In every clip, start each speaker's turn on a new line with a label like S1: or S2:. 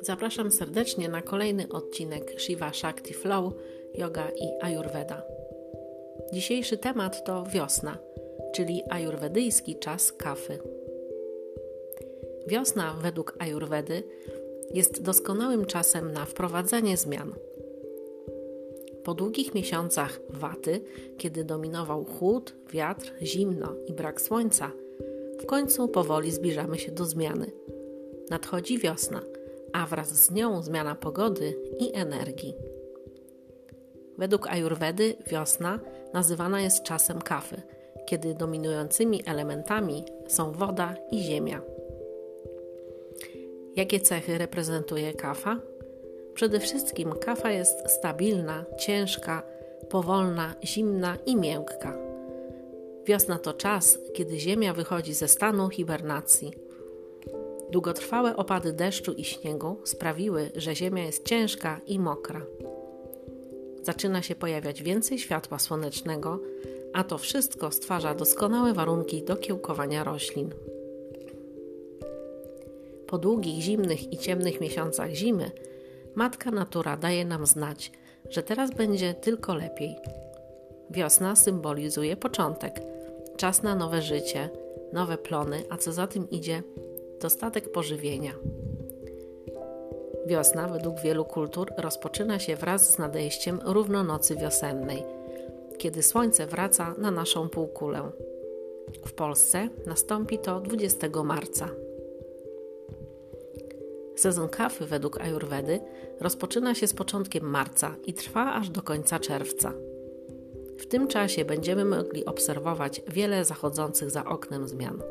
S1: Zapraszam serdecznie na kolejny odcinek Shiva Shakti Flow, Yoga i Ayurveda. Dzisiejszy temat to wiosna, czyli ajurwedyjski czas kafy. Wiosna według Ayurvedy jest doskonałym czasem na wprowadzenie zmian. Po długich miesiącach waty, kiedy dominował chłód, wiatr, zimno i brak słońca, w końcu powoli zbliżamy się do zmiany. Nadchodzi wiosna – a wraz z nią zmiana pogody i energii. Według Ajurwedy wiosna nazywana jest czasem kafy, kiedy dominującymi elementami są woda i ziemia. Jakie cechy reprezentuje kafa? Przede wszystkim kafa jest stabilna, ciężka, powolna, zimna i miękka. Wiosna to czas, kiedy Ziemia wychodzi ze stanu hibernacji Długotrwałe opady deszczu i śniegu sprawiły, że ziemia jest ciężka i mokra. Zaczyna się pojawiać więcej światła słonecznego, a to wszystko stwarza doskonałe warunki do kiełkowania roślin. Po długich zimnych i ciemnych miesiącach zimy, matka natura daje nam znać, że teraz będzie tylko lepiej. Wiosna symbolizuje początek, czas na nowe życie, nowe plony, a co za tym idzie, dostatek pożywienia. Wiosna według wielu kultur rozpoczyna się wraz z nadejściem równonocy wiosennej, kiedy słońce wraca na naszą półkulę. W Polsce nastąpi to 20 marca. Sezon kafy według Ajurwedy rozpoczyna się z początkiem marca i trwa aż do końca czerwca. W tym czasie będziemy mogli obserwować wiele zachodzących za oknem zmian.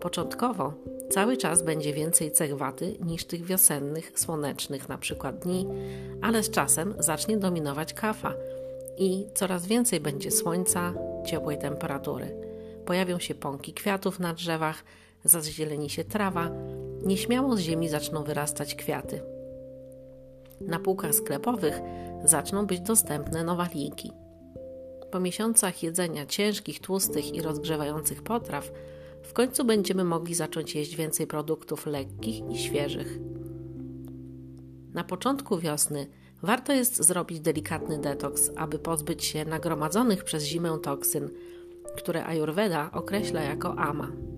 S1: Początkowo cały czas będzie więcej cech waty niż tych wiosennych, słonecznych na przykład dni, ale z czasem zacznie dominować kafa i coraz więcej będzie słońca, ciepłej temperatury. Pojawią się pąki kwiatów na drzewach, zazieleni się trawa, nieśmiało z ziemi zaczną wyrastać kwiaty. Na półkach sklepowych zaczną być dostępne nowaliki. Po miesiącach jedzenia ciężkich, tłustych i rozgrzewających potraw, w końcu będziemy mogli zacząć jeść więcej produktów lekkich i świeżych. Na początku wiosny warto jest zrobić delikatny detoks, aby pozbyć się nagromadzonych przez zimę toksyn, które Ayurveda określa jako ama.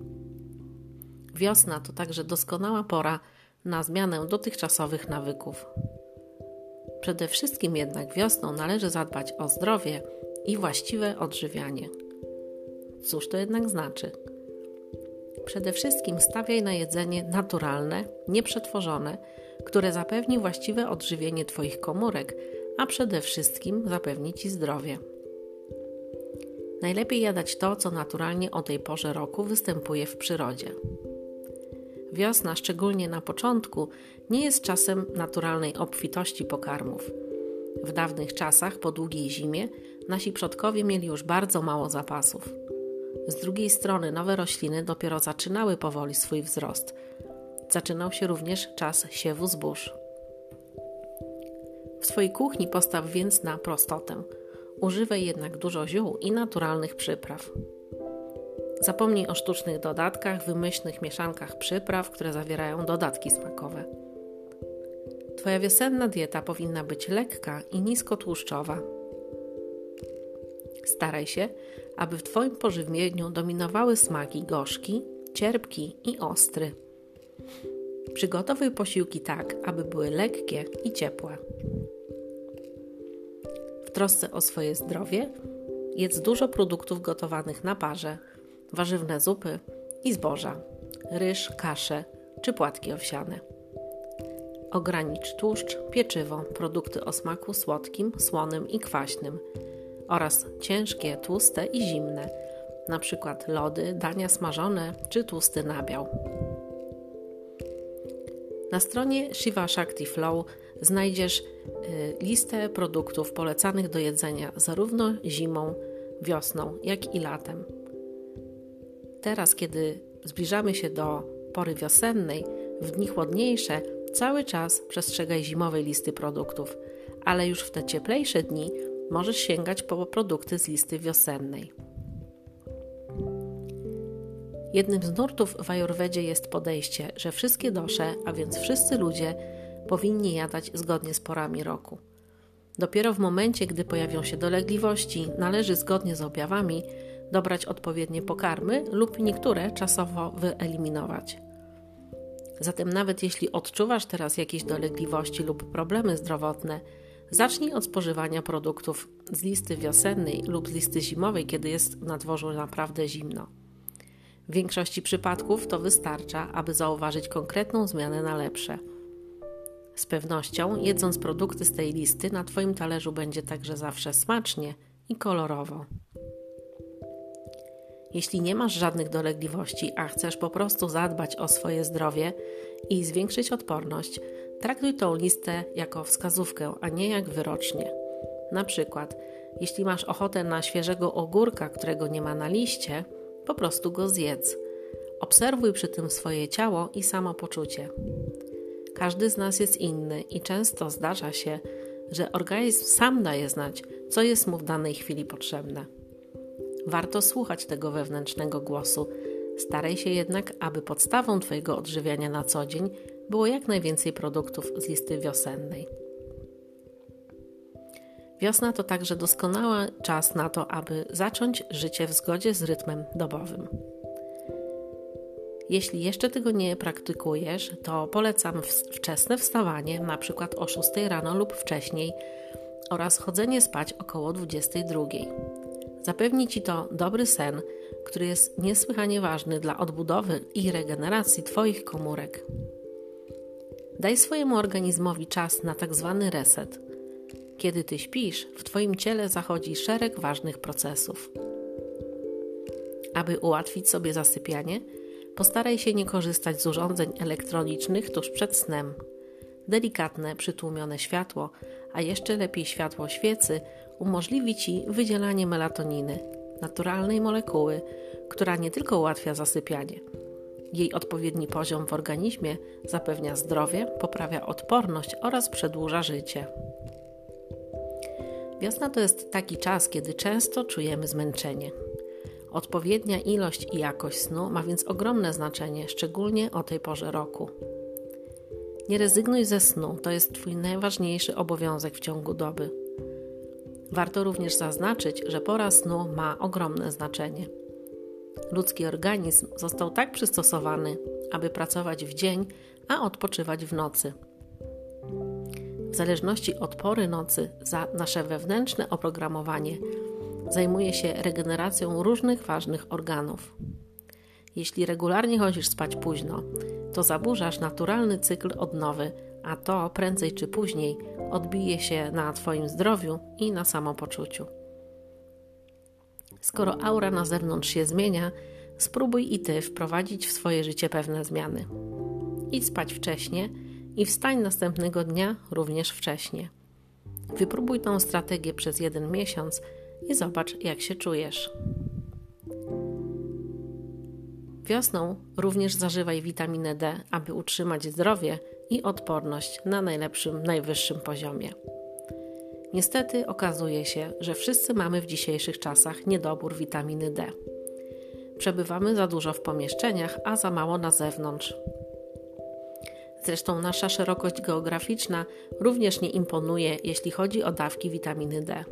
S1: Wiosna to także doskonała pora na zmianę dotychczasowych nawyków. Przede wszystkim jednak wiosną należy zadbać o zdrowie i właściwe odżywianie. Cóż to jednak znaczy? Przede wszystkim stawiaj na jedzenie naturalne, nieprzetworzone, które zapewni właściwe odżywienie Twoich komórek, a przede wszystkim zapewni Ci zdrowie. Najlepiej jadać to, co naturalnie o tej porze roku występuje w przyrodzie. Wiosna, szczególnie na początku, nie jest czasem naturalnej obfitości pokarmów. W dawnych czasach, po długiej zimie, nasi przodkowie mieli już bardzo mało zapasów. Z drugiej strony nowe rośliny dopiero zaczynały powoli swój wzrost. Zaczynał się również czas siewu zbóż. W swojej kuchni postaw więc na prostotę. Używaj jednak dużo ziół i naturalnych przypraw. Zapomnij o sztucznych dodatkach, wymyślnych mieszankach przypraw, które zawierają dodatki smakowe. Twoja wiosenna dieta powinna być lekka i niskotłuszczowa. Staraj się, aby w Twoim pożywieniu dominowały smaki gorzki, cierpki i ostry. Przygotowuj posiłki tak, aby były lekkie i ciepłe. W trosce o swoje zdrowie jedz dużo produktów gotowanych na parze, warzywne zupy i zboża, ryż, kasze czy płatki owsiane. Ogranicz tłuszcz, pieczywo, produkty o smaku słodkim, słonym i kwaśnym – oraz ciężkie, tłuste i zimne, np. lody, dania smażone czy tłusty nabiał. Na stronie Shiva Shakti Flow znajdziesz y, listę produktów polecanych do jedzenia zarówno zimą, wiosną, jak i latem. Teraz, kiedy zbliżamy się do pory wiosennej, w dni chłodniejsze, cały czas przestrzegaj zimowej listy produktów, ale już w te cieplejsze dni możesz sięgać po produkty z listy wiosennej. Jednym z nurtów w Ajurwedzie jest podejście, że wszystkie dosze, a więc wszyscy ludzie, powinni jadać zgodnie z porami roku. Dopiero w momencie, gdy pojawią się dolegliwości, należy zgodnie z objawami dobrać odpowiednie pokarmy lub niektóre czasowo wyeliminować. Zatem, nawet jeśli odczuwasz teraz jakieś dolegliwości lub problemy zdrowotne, zacznij od spożywania produktów z listy wiosennej lub z listy zimowej, kiedy jest na dworzu naprawdę zimno. W większości przypadków to wystarcza, aby zauważyć konkretną zmianę na lepsze. Z pewnością, jedząc produkty z tej listy, na Twoim talerzu będzie także zawsze smacznie i kolorowo. Jeśli nie masz żadnych dolegliwości, a chcesz po prostu zadbać o swoje zdrowie i zwiększyć odporność, traktuj tą listę jako wskazówkę, a nie jak wyrocznie. Na przykład, jeśli masz ochotę na świeżego ogórka, którego nie ma na liście, po prostu go zjedz. Obserwuj przy tym swoje ciało i samopoczucie. Każdy z nas jest inny i często zdarza się, że organizm sam daje znać, co jest mu w danej chwili potrzebne. Warto słuchać tego wewnętrznego głosu. Staraj się jednak, aby podstawą Twojego odżywiania na co dzień było jak najwięcej produktów z listy wiosennej. Wiosna to także doskonały czas na to, aby zacząć życie w zgodzie z rytmem dobowym. Jeśli jeszcze tego nie praktykujesz, to polecam wczesne wstawanie, na przykład o 6 rano lub wcześniej, oraz chodzenie spać około 22. Zapewni ci to dobry sen, który jest niesłychanie ważny dla odbudowy i regeneracji Twoich komórek. Daj swojemu organizmowi czas na tak zwany reset. Kiedy Ty śpisz, w Twoim ciele zachodzi szereg ważnych procesów. Aby ułatwić sobie zasypianie, postaraj się nie korzystać z urządzeń elektronicznych tuż przed snem. Delikatne, przytłumione światło, a jeszcze lepiej światło świecy, umożliwi Ci wydzielanie melatoniny, naturalnej molekuły, która nie tylko ułatwia zasypianie. Jej odpowiedni poziom w organizmie zapewnia zdrowie, poprawia odporność oraz przedłuża życie. Wiosna to jest taki czas, kiedy często czujemy zmęczenie. Odpowiednia ilość i jakość snu ma więc ogromne znaczenie, szczególnie o tej porze roku. Nie rezygnuj ze snu, to jest Twój najważniejszy obowiązek w ciągu doby. Warto również zaznaczyć, że pora snu ma ogromne znaczenie. Ludzki organizm został tak przystosowany, aby pracować w dzień, a odpoczywać w nocy. W zależności od pory nocy, za nasze wewnętrzne oprogramowanie zajmuje się regeneracją różnych ważnych organów. Jeśli regularnie chodzisz spać późno, to zaburzasz naturalny cykl odnowy, a to prędzej czy później odbije się na Twoim zdrowiu i na samopoczuciu. Skoro aura na zewnątrz się zmienia, spróbuj i Ty wprowadzić w swoje życie pewne zmiany. Idź spać wcześnie i wstań następnego dnia również wcześnie. Wypróbuj tą strategię przez jeden miesiąc i zobacz, jak się czujesz. Wiosną również zażywaj witaminę D, aby utrzymać zdrowie i odporność na najlepszym, najwyższym poziomie. Niestety okazuje się, że wszyscy mamy w dzisiejszych czasach niedobór witaminy D. Przebywamy za dużo w pomieszczeniach, a za mało na zewnątrz. Zresztą nasza szerokość geograficzna również nie imponuje, jeśli chodzi o dawki witaminy D.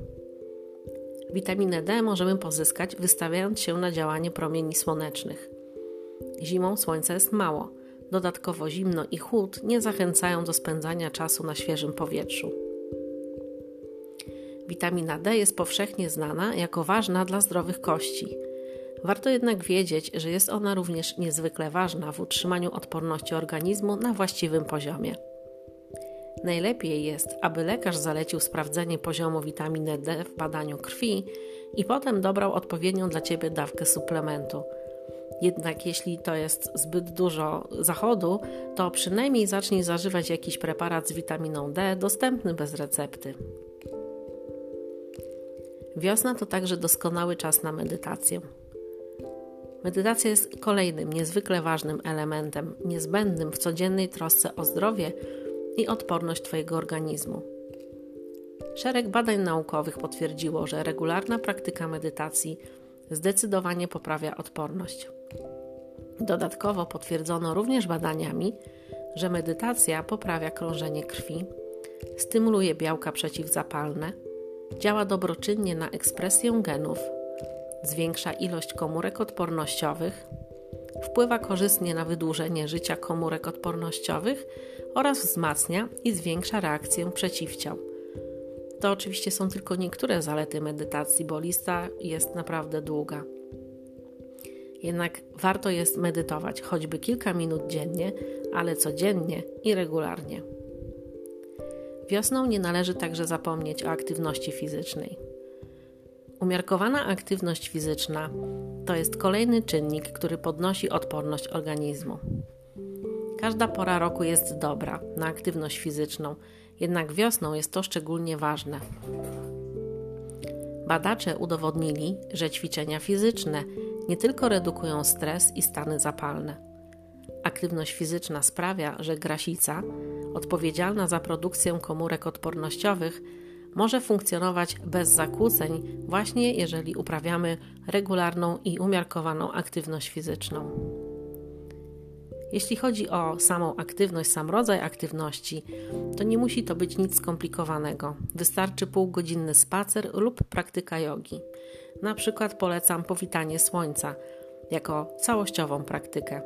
S1: Witaminę D możemy pozyskać wystawiając się na działanie promieni słonecznych. Zimą słońca jest mało. Dodatkowo zimno i chłód nie zachęcają do spędzania czasu na świeżym powietrzu. Witamina D jest powszechnie znana jako ważna dla zdrowych kości. Warto jednak wiedzieć, że jest ona również niezwykle ważna w utrzymaniu odporności organizmu na właściwym poziomie. Najlepiej jest, aby lekarz zalecił sprawdzenie poziomu witaminy D w badaniu krwi i potem dobrał odpowiednią dla Ciebie dawkę suplementu – jednak jeśli to jest zbyt dużo zachodu, to przynajmniej zacznij zażywać jakiś preparat z witaminą D dostępny bez recepty. Wiosna to także doskonały czas na medytację. Medytacja jest kolejnym niezwykle ważnym elementem, niezbędnym w codziennej trosce o zdrowie i odporność Twojego organizmu. Szereg badań naukowych potwierdziło, że regularna praktyka medytacji zdecydowanie poprawia odporność. Dodatkowo potwierdzono również badaniami, że medytacja poprawia krążenie krwi, stymuluje białka przeciwzapalne, działa dobroczynnie na ekspresję genów, zwiększa ilość komórek odpornościowych, wpływa korzystnie na wydłużenie życia komórek odpornościowych oraz wzmacnia i zwiększa reakcję przeciwciał. To oczywiście są tylko niektóre zalety medytacji, bo lista jest naprawdę długa. Jednak warto jest medytować choćby kilka minut dziennie, ale codziennie i regularnie. Wiosną nie należy także zapomnieć o aktywności fizycznej. Umiarkowana aktywność fizyczna to jest kolejny czynnik, który podnosi odporność organizmu. Każda pora roku jest dobra na aktywność fizyczną, jednak wiosną jest to szczególnie ważne. Badacze udowodnili, że ćwiczenia fizyczne nie tylko redukują stres i stany zapalne. Aktywność fizyczna sprawia, że grasica, odpowiedzialna za produkcję komórek odpornościowych, może funkcjonować bez zakłóceń, właśnie jeżeli uprawiamy regularną i umiarkowaną aktywność fizyczną. Jeśli chodzi o samą aktywność, sam rodzaj aktywności, to nie musi to być nic skomplikowanego. Wystarczy półgodzinny spacer lub praktyka jogi. Na przykład polecam powitanie słońca jako całościową praktykę.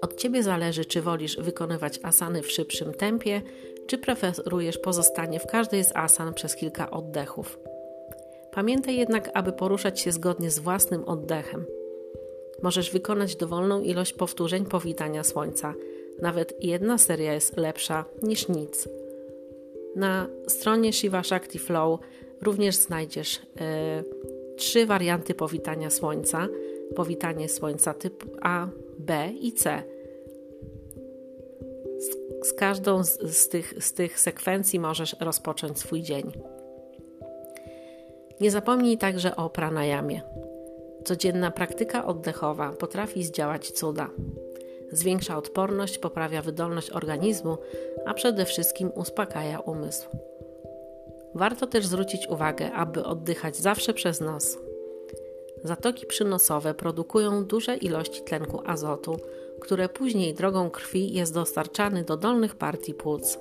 S1: Od Ciebie zależy, czy wolisz wykonywać asany w szybszym tempie, czy preferujesz pozostanie w każdej z asan przez kilka oddechów. Pamiętaj jednak, aby poruszać się zgodnie z własnym oddechem. Możesz wykonać dowolną ilość powtórzeń powitania słońca. Nawet jedna seria jest lepsza niż nic. Na stronie Shiva Shakti Flow również znajdziesz e, trzy warianty powitania słońca. Powitanie słońca typu A, B i C. Z, z każdą z, z, tych, z tych sekwencji możesz rozpocząć swój dzień. Nie zapomnij także o pranayamie. Codzienna praktyka oddechowa potrafi zdziałać cuda. Zwiększa odporność, poprawia wydolność organizmu, a przede wszystkim uspokaja umysł. Warto też zwrócić uwagę, aby oddychać zawsze przez nos. Zatoki przynosowe produkują duże ilości tlenku azotu, które później drogą krwi jest dostarczany do dolnych partii płuc.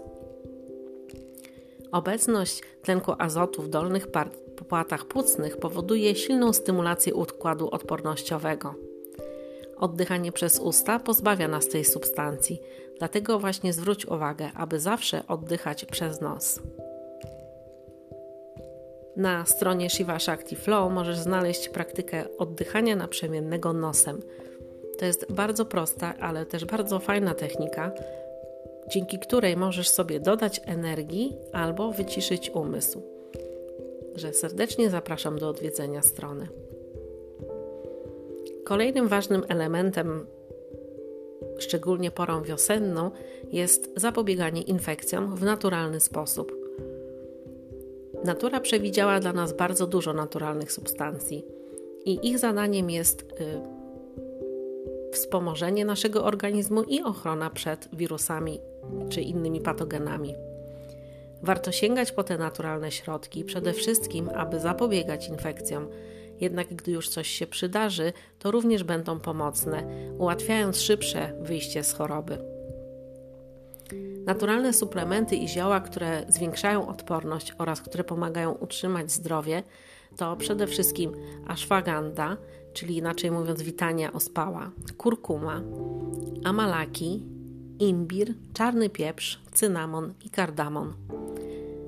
S1: Obecność tlenku azotu w dolnych płatach płucnych powoduje silną stymulację układu odpornościowego. Oddychanie przez usta pozbawia nas tej substancji, dlatego właśnie zwróć uwagę, aby zawsze oddychać przez nos. Na stronie Shiva Shakti Flow możesz znaleźć praktykę oddychania naprzemiennego nosem. To jest bardzo prosta, ale też bardzo fajna technika, dzięki której możesz sobie dodać energii albo wyciszyć umysł. Że serdecznie zapraszam do odwiedzenia strony. Kolejnym ważnym elementem, szczególnie porą wiosenną, jest zapobieganie infekcjom w naturalny sposób. Natura przewidziała dla nas bardzo dużo naturalnych substancji i ich zadaniem jest y, wspomożenie naszego organizmu i ochrona przed wirusami czy innymi patogenami. Warto sięgać po te naturalne środki, przede wszystkim, aby zapobiegać infekcjom. Jednak gdy już coś się przydarzy, to również będą pomocne, ułatwiając szybsze wyjście z choroby. Naturalne suplementy i zioła, które zwiększają odporność oraz które pomagają utrzymać zdrowie, to przede wszystkim ashwagandha, czyli inaczej mówiąc witania ospała, kurkuma, amalaki, imbir, czarny pieprz, cynamon i kardamon.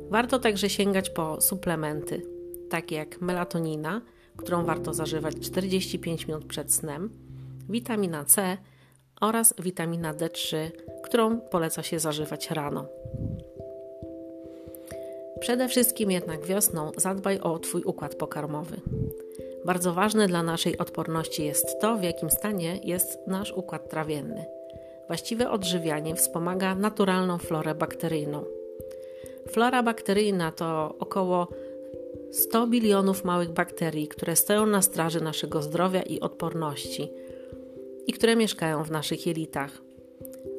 S1: Warto także sięgać po suplementy, takie jak melatonina, którą warto zażywać 45 minut przed snem, witamina C oraz witamina D3, którą poleca się zażywać rano. Przede wszystkim jednak wiosną zadbaj o Twój układ pokarmowy. Bardzo ważne dla naszej odporności jest to, w jakim stanie jest nasz układ trawienny. Właściwe odżywianie wspomaga naturalną florę bakteryjną. Flora bakteryjna to około 100 bilionów małych bakterii, które stoją na straży naszego zdrowia i odporności i które mieszkają w naszych jelitach.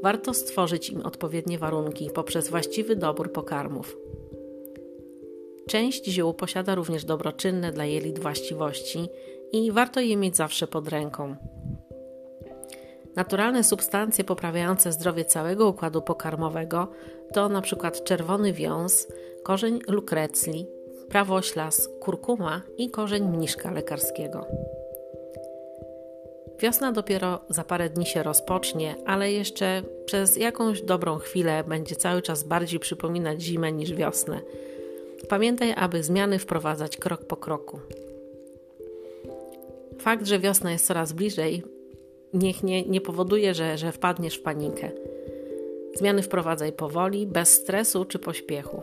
S1: Warto stworzyć im odpowiednie warunki poprzez właściwy dobór pokarmów. Część ziół posiada również dobroczynne dla jelit właściwości i warto je mieć zawsze pod ręką. Naturalne substancje poprawiające zdrowie całego układu pokarmowego to np. czerwony wiąz, korzeń lukrecji, prawoślas, kurkuma i korzeń mniszka lekarskiego. Wiosna dopiero za parę dni się rozpocznie, ale jeszcze przez jakąś dobrą chwilę będzie cały czas bardziej przypominać zimę niż wiosnę. Pamiętaj, aby zmiany wprowadzać krok po kroku. Fakt, że wiosna jest coraz bliżej, niech nie, nie powoduje, że, że wpadniesz w panikę. Zmiany wprowadzaj powoli, bez stresu czy pośpiechu.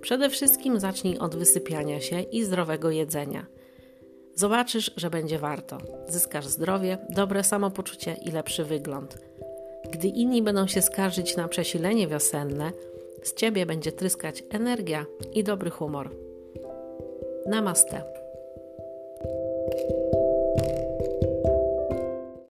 S1: Przede wszystkim zacznij od wysypiania się i zdrowego jedzenia. Zobaczysz, że będzie warto. Zyskasz zdrowie, dobre samopoczucie i lepszy wygląd. Gdy inni będą się skarżyć na przesilenie wiosenne, z ciebie będzie tryskać energia i dobry humor. Namaste.